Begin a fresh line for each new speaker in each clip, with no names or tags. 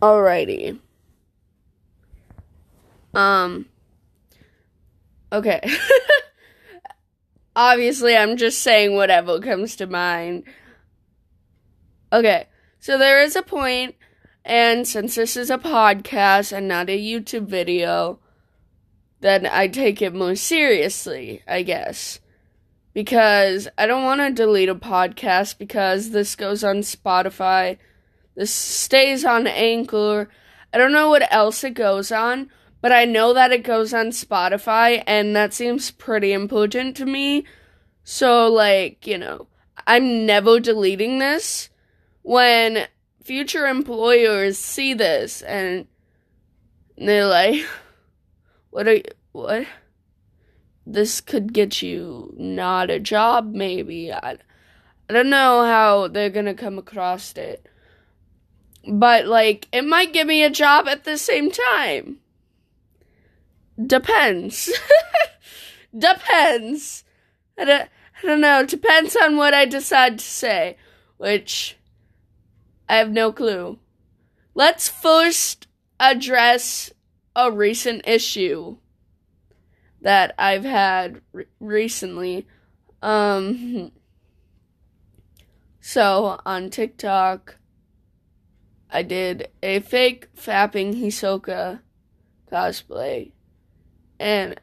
Alrighty. Um. Okay. Obviously, I'm just saying whatever comes to mind. Okay, so there is a point, and since this is a podcast and not a YouTube video, then I take it more seriously, I guess. Because I don't want to delete a podcast because this goes on Spotify, this stays on Anchor. I don't know what else it goes on, but I know that it goes on Spotify, and that seems pretty important to me. So, like, you know, I'm never deleting this. When future employers see this and they're like, what are you, what? This could get you not a job, maybe. I, I don't know how they're gonna come across it. But, like, it might give me a job at the same time. Depends. Depends. I don't, I don't know. Depends on what I decide to say, which I have no clue. Let's first address a recent issue that I've had re- recently. Um, so on TikTok, I did a fake fapping Hisoka cosplay, and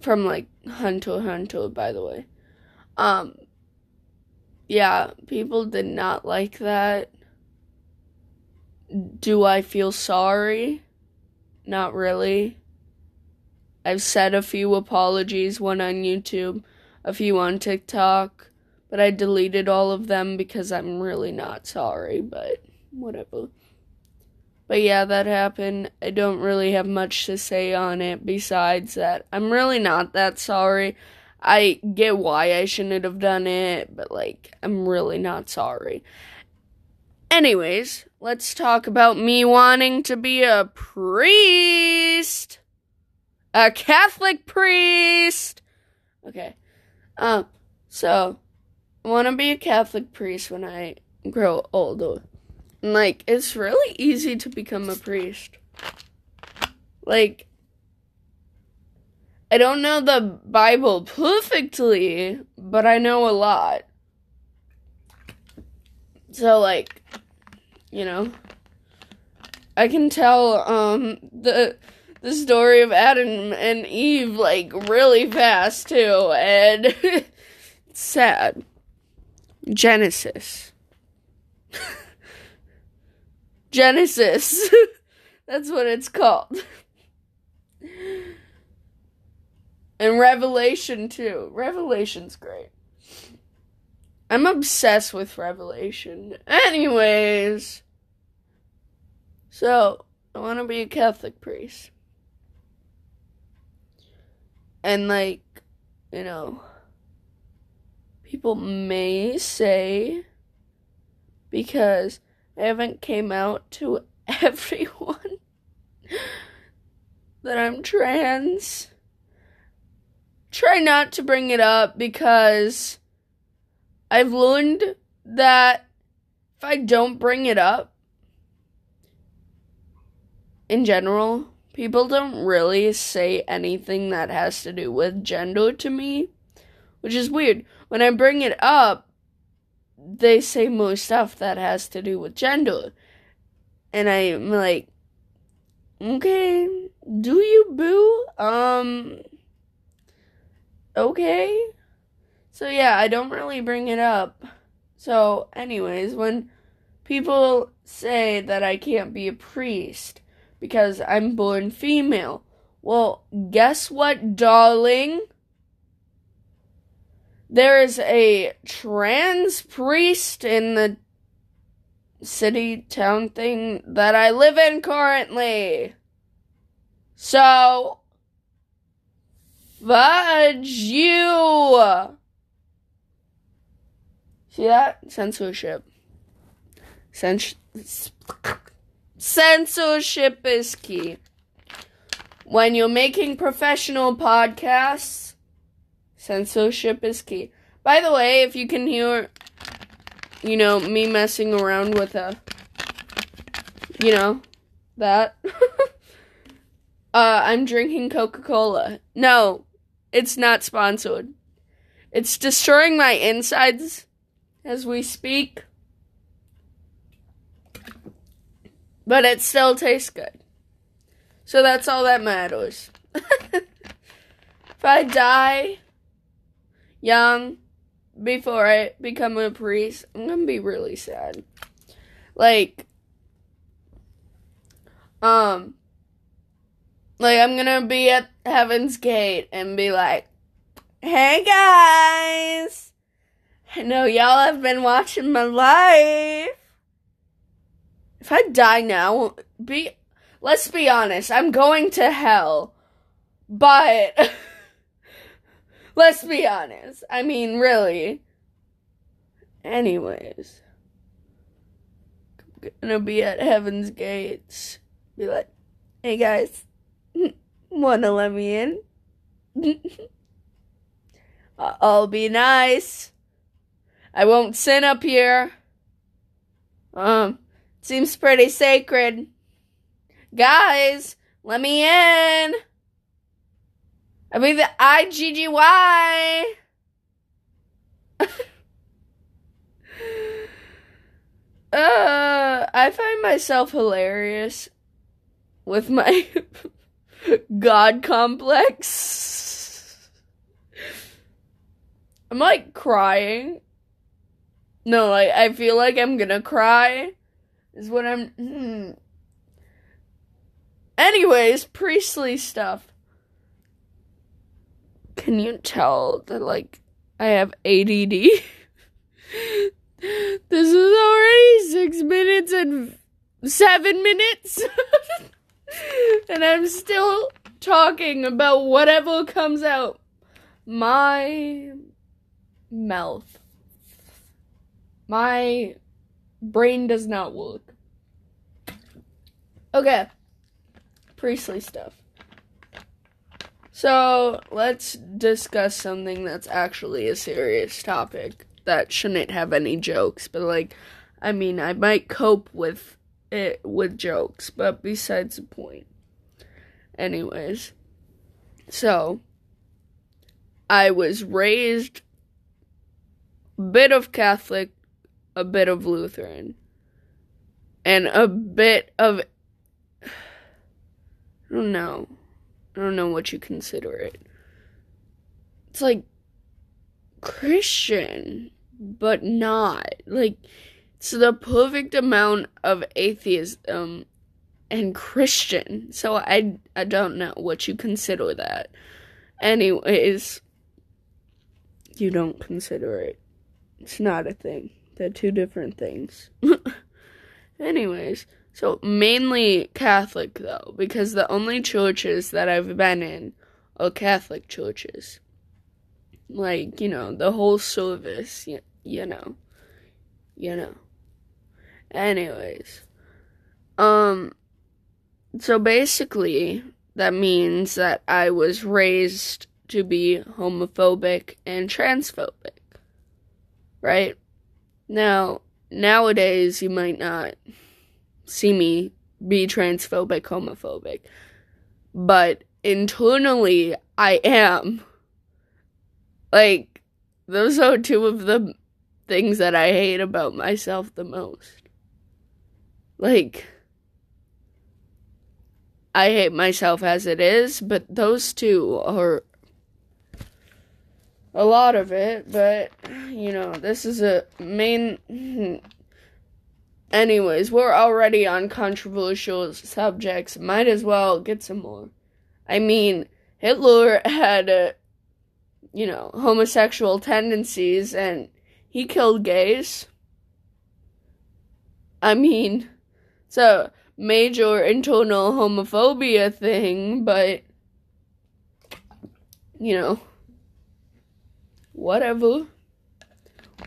from like Hunter Hunter, by the way. Um, yeah, people did not like that. Do I feel sorry? Not really. I've said a few apologies, one on YouTube, a few on TikTok, but I deleted all of them because I'm really not sorry, but whatever. But yeah, that happened. I don't really have much to say on it besides that I'm really not that sorry. I get why I shouldn't have done it, but like, I'm really not sorry. Anyways, let's talk about me wanting to be a priest. A Catholic priest. Okay. Um, so, I want to be a Catholic priest when I grow older. Like, it's really easy to become a priest. Like, I don't know the Bible perfectly, but I know a lot. So, like, you know, I can tell um the the story of Adam and Eve like really fast too, and it's sad. Genesis. Genesis. That's what it's called. And Revelation too. Revelation's great. I'm obsessed with Revelation. Anyways. So, I want to be a Catholic priest. And like, you know, people may say because I haven't came out to everyone that I'm trans. Try not to bring it up because I've learned that if I don't bring it up in general, people don't really say anything that has to do with gender to me, which is weird. When I bring it up, they say more stuff that has to do with gender. And I'm like, okay, do you boo? Um, okay. So yeah, I don't really bring it up. So, anyways, when people say that I can't be a priest because I'm born female, well, guess what, darling? There is a trans priest in the city town thing that I live in currently. So, fudge you! See that? Censorship. Cens- censorship is key. When you're making professional podcasts, censorship is key. By the way, if you can hear, you know, me messing around with a You know, that. uh, I'm drinking Coca Cola. No, it's not sponsored. It's destroying my insides as we speak. But it still tastes good. So that's all that matters. if I die young before I become a priest, I'm gonna be really sad. Like, um, like I'm gonna be at Heaven's Gate and be like, "Hey guys, I know y'all have been watching my life. If I die now, be let's be honest, I'm going to hell. But let's be honest. I mean, really. Anyways, I'm gonna be at Heaven's Gates. Be like, hey guys, wanna let me in? I'll be nice. I won't sin up here. Um, seems pretty sacred. Guys, let me in. I mean the IGGY. uh, I find myself hilarious with my God complex. I'm like crying. No, like I feel like I'm gonna cry. Is what I'm. Hmm. Anyways, priestly stuff. Can you tell that like I have ADD? this is already six minutes and seven minutes. and I'm still talking about whatever comes out my mouth. My brain does not work. Okay. Priestly stuff. So, let's discuss something that's actually a serious topic that shouldn't have any jokes, but like I mean, I might cope with it with jokes, but besides the point. Anyways, so I was raised a bit of Catholic, a bit of Lutheran, and a bit of I don't know. I don't know what you consider it. It's like Christian, but not. Like it's the perfect amount of atheism and Christian. So I I don't know what you consider that. Anyways, you don't consider it. It's not a thing. They're two different things. Anyways, so mainly Catholic though, because the only churches that I've been in are Catholic churches. Like, you know, the whole service, you, you know. You know. Anyways, um, so basically, that means that I was raised to be homophobic and transphobic, right? Now, nowadays, you might not see me be transphobic, homophobic, but internally, I am. Like, those are two of the things that I hate about myself the most. Like, I hate myself as it is, but those two are a lot of it, but you know, this is a main. Anyways, we're already on controversial subjects. Might as well get some more. I mean, Hitler had, a, you know, homosexual tendencies and he killed gays. I mean, it's a major internal homophobia thing, but you know, whatever.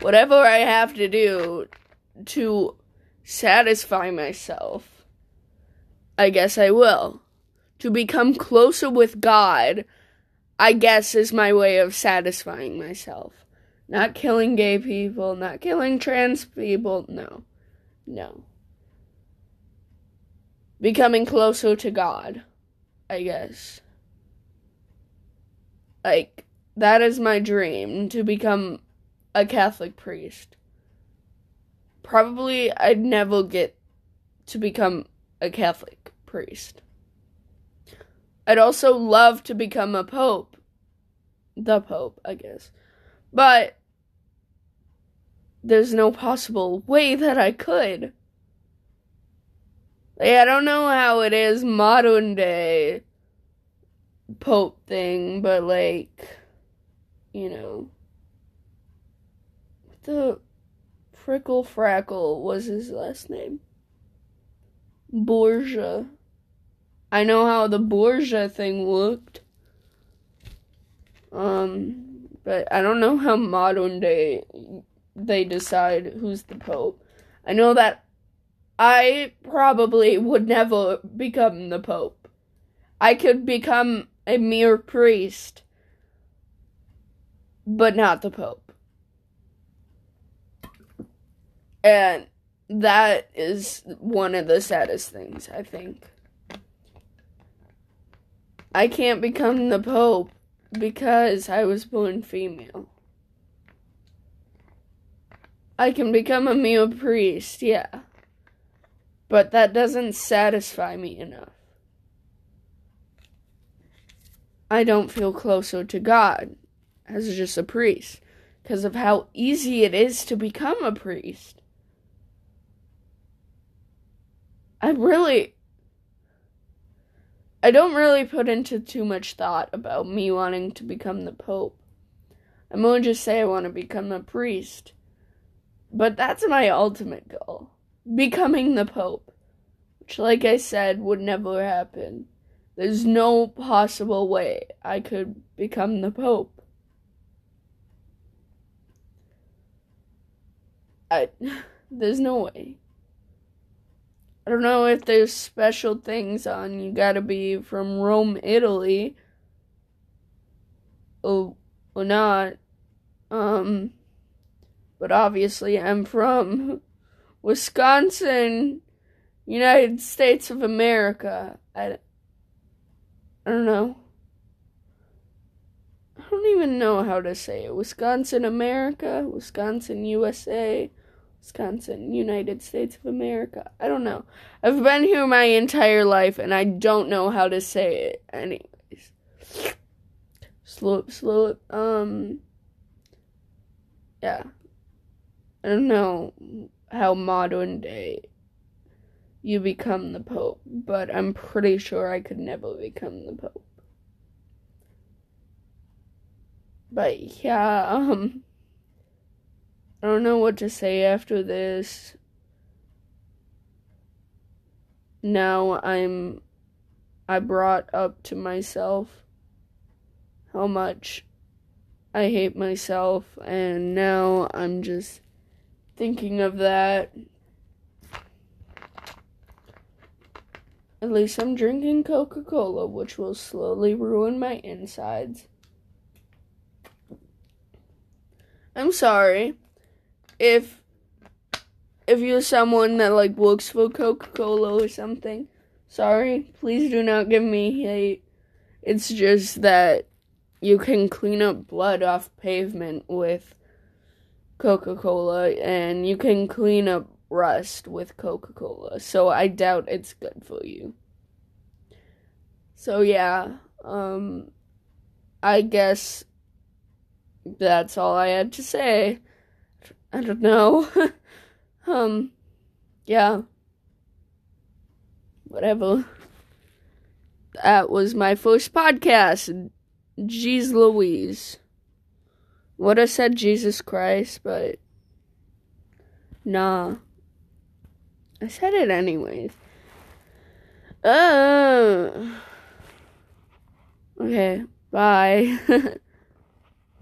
Whatever I have to do to satisfy myself, I guess I will. To become closer with God, I guess is my way of satisfying myself. Not killing gay people, not killing trans people, no. No. becoming closer to God, I guess. Like, that is my dream to become a Catholic priest. Probably I'd never get to become a Catholic priest. I'd also love to become a pope. The pope, I guess. But there's no possible way that I could. Like, I don't know how it is modern day pope thing, but like, you know, What the Frickle Frackle was his last name. Borgia. I know how the Borgia thing looked. Um, but I don't know how modern day they decide who's the Pope. I know that I probably would never become the Pope. I could become a mere priest, but not the Pope. And that is one of the saddest things, I think. I can't become the Pope because I was born female. I can become a male priest, yeah. But that doesn't satisfy me enough. I don't feel closer to God as just a priest because of how easy it is to become a priest. I really I don't really put into too much thought about me wanting to become the Pope. I'm going to just say I want to become a priest. But that's my ultimate goal becoming the Pope. Which, like I said, would never happen. There's no possible way I could become the Pope. I, there's no way. I don't know if there's special things on you gotta be from Rome, Italy. Or, or not. Um, but obviously I'm from Wisconsin, United States of America. I, I don't know. I don't even know how to say it. Wisconsin, America, Wisconsin, USA. Wisconsin, United States of America. I don't know. I've been here my entire life and I don't know how to say it. Anyways. Slow up, slow up. um yeah. I don't know how modern day you become the Pope, but I'm pretty sure I could never become the Pope. But yeah, um I don't know what to say after this. Now I'm. I brought up to myself how much I hate myself, and now I'm just thinking of that. At least I'm drinking Coca Cola, which will slowly ruin my insides. I'm sorry if if you're someone that like works for Coca-Cola or something, sorry, please do not give me hate. It's just that you can clean up blood off pavement with Coca-Cola and you can clean up rust with Coca-Cola. So I doubt it's good for you. So yeah, um I guess that's all I had to say. I don't know. um, yeah. Whatever. That was my first podcast. Jeez Louise. Would have said Jesus Christ, but nah. I said it anyways. Uh. Okay, bye.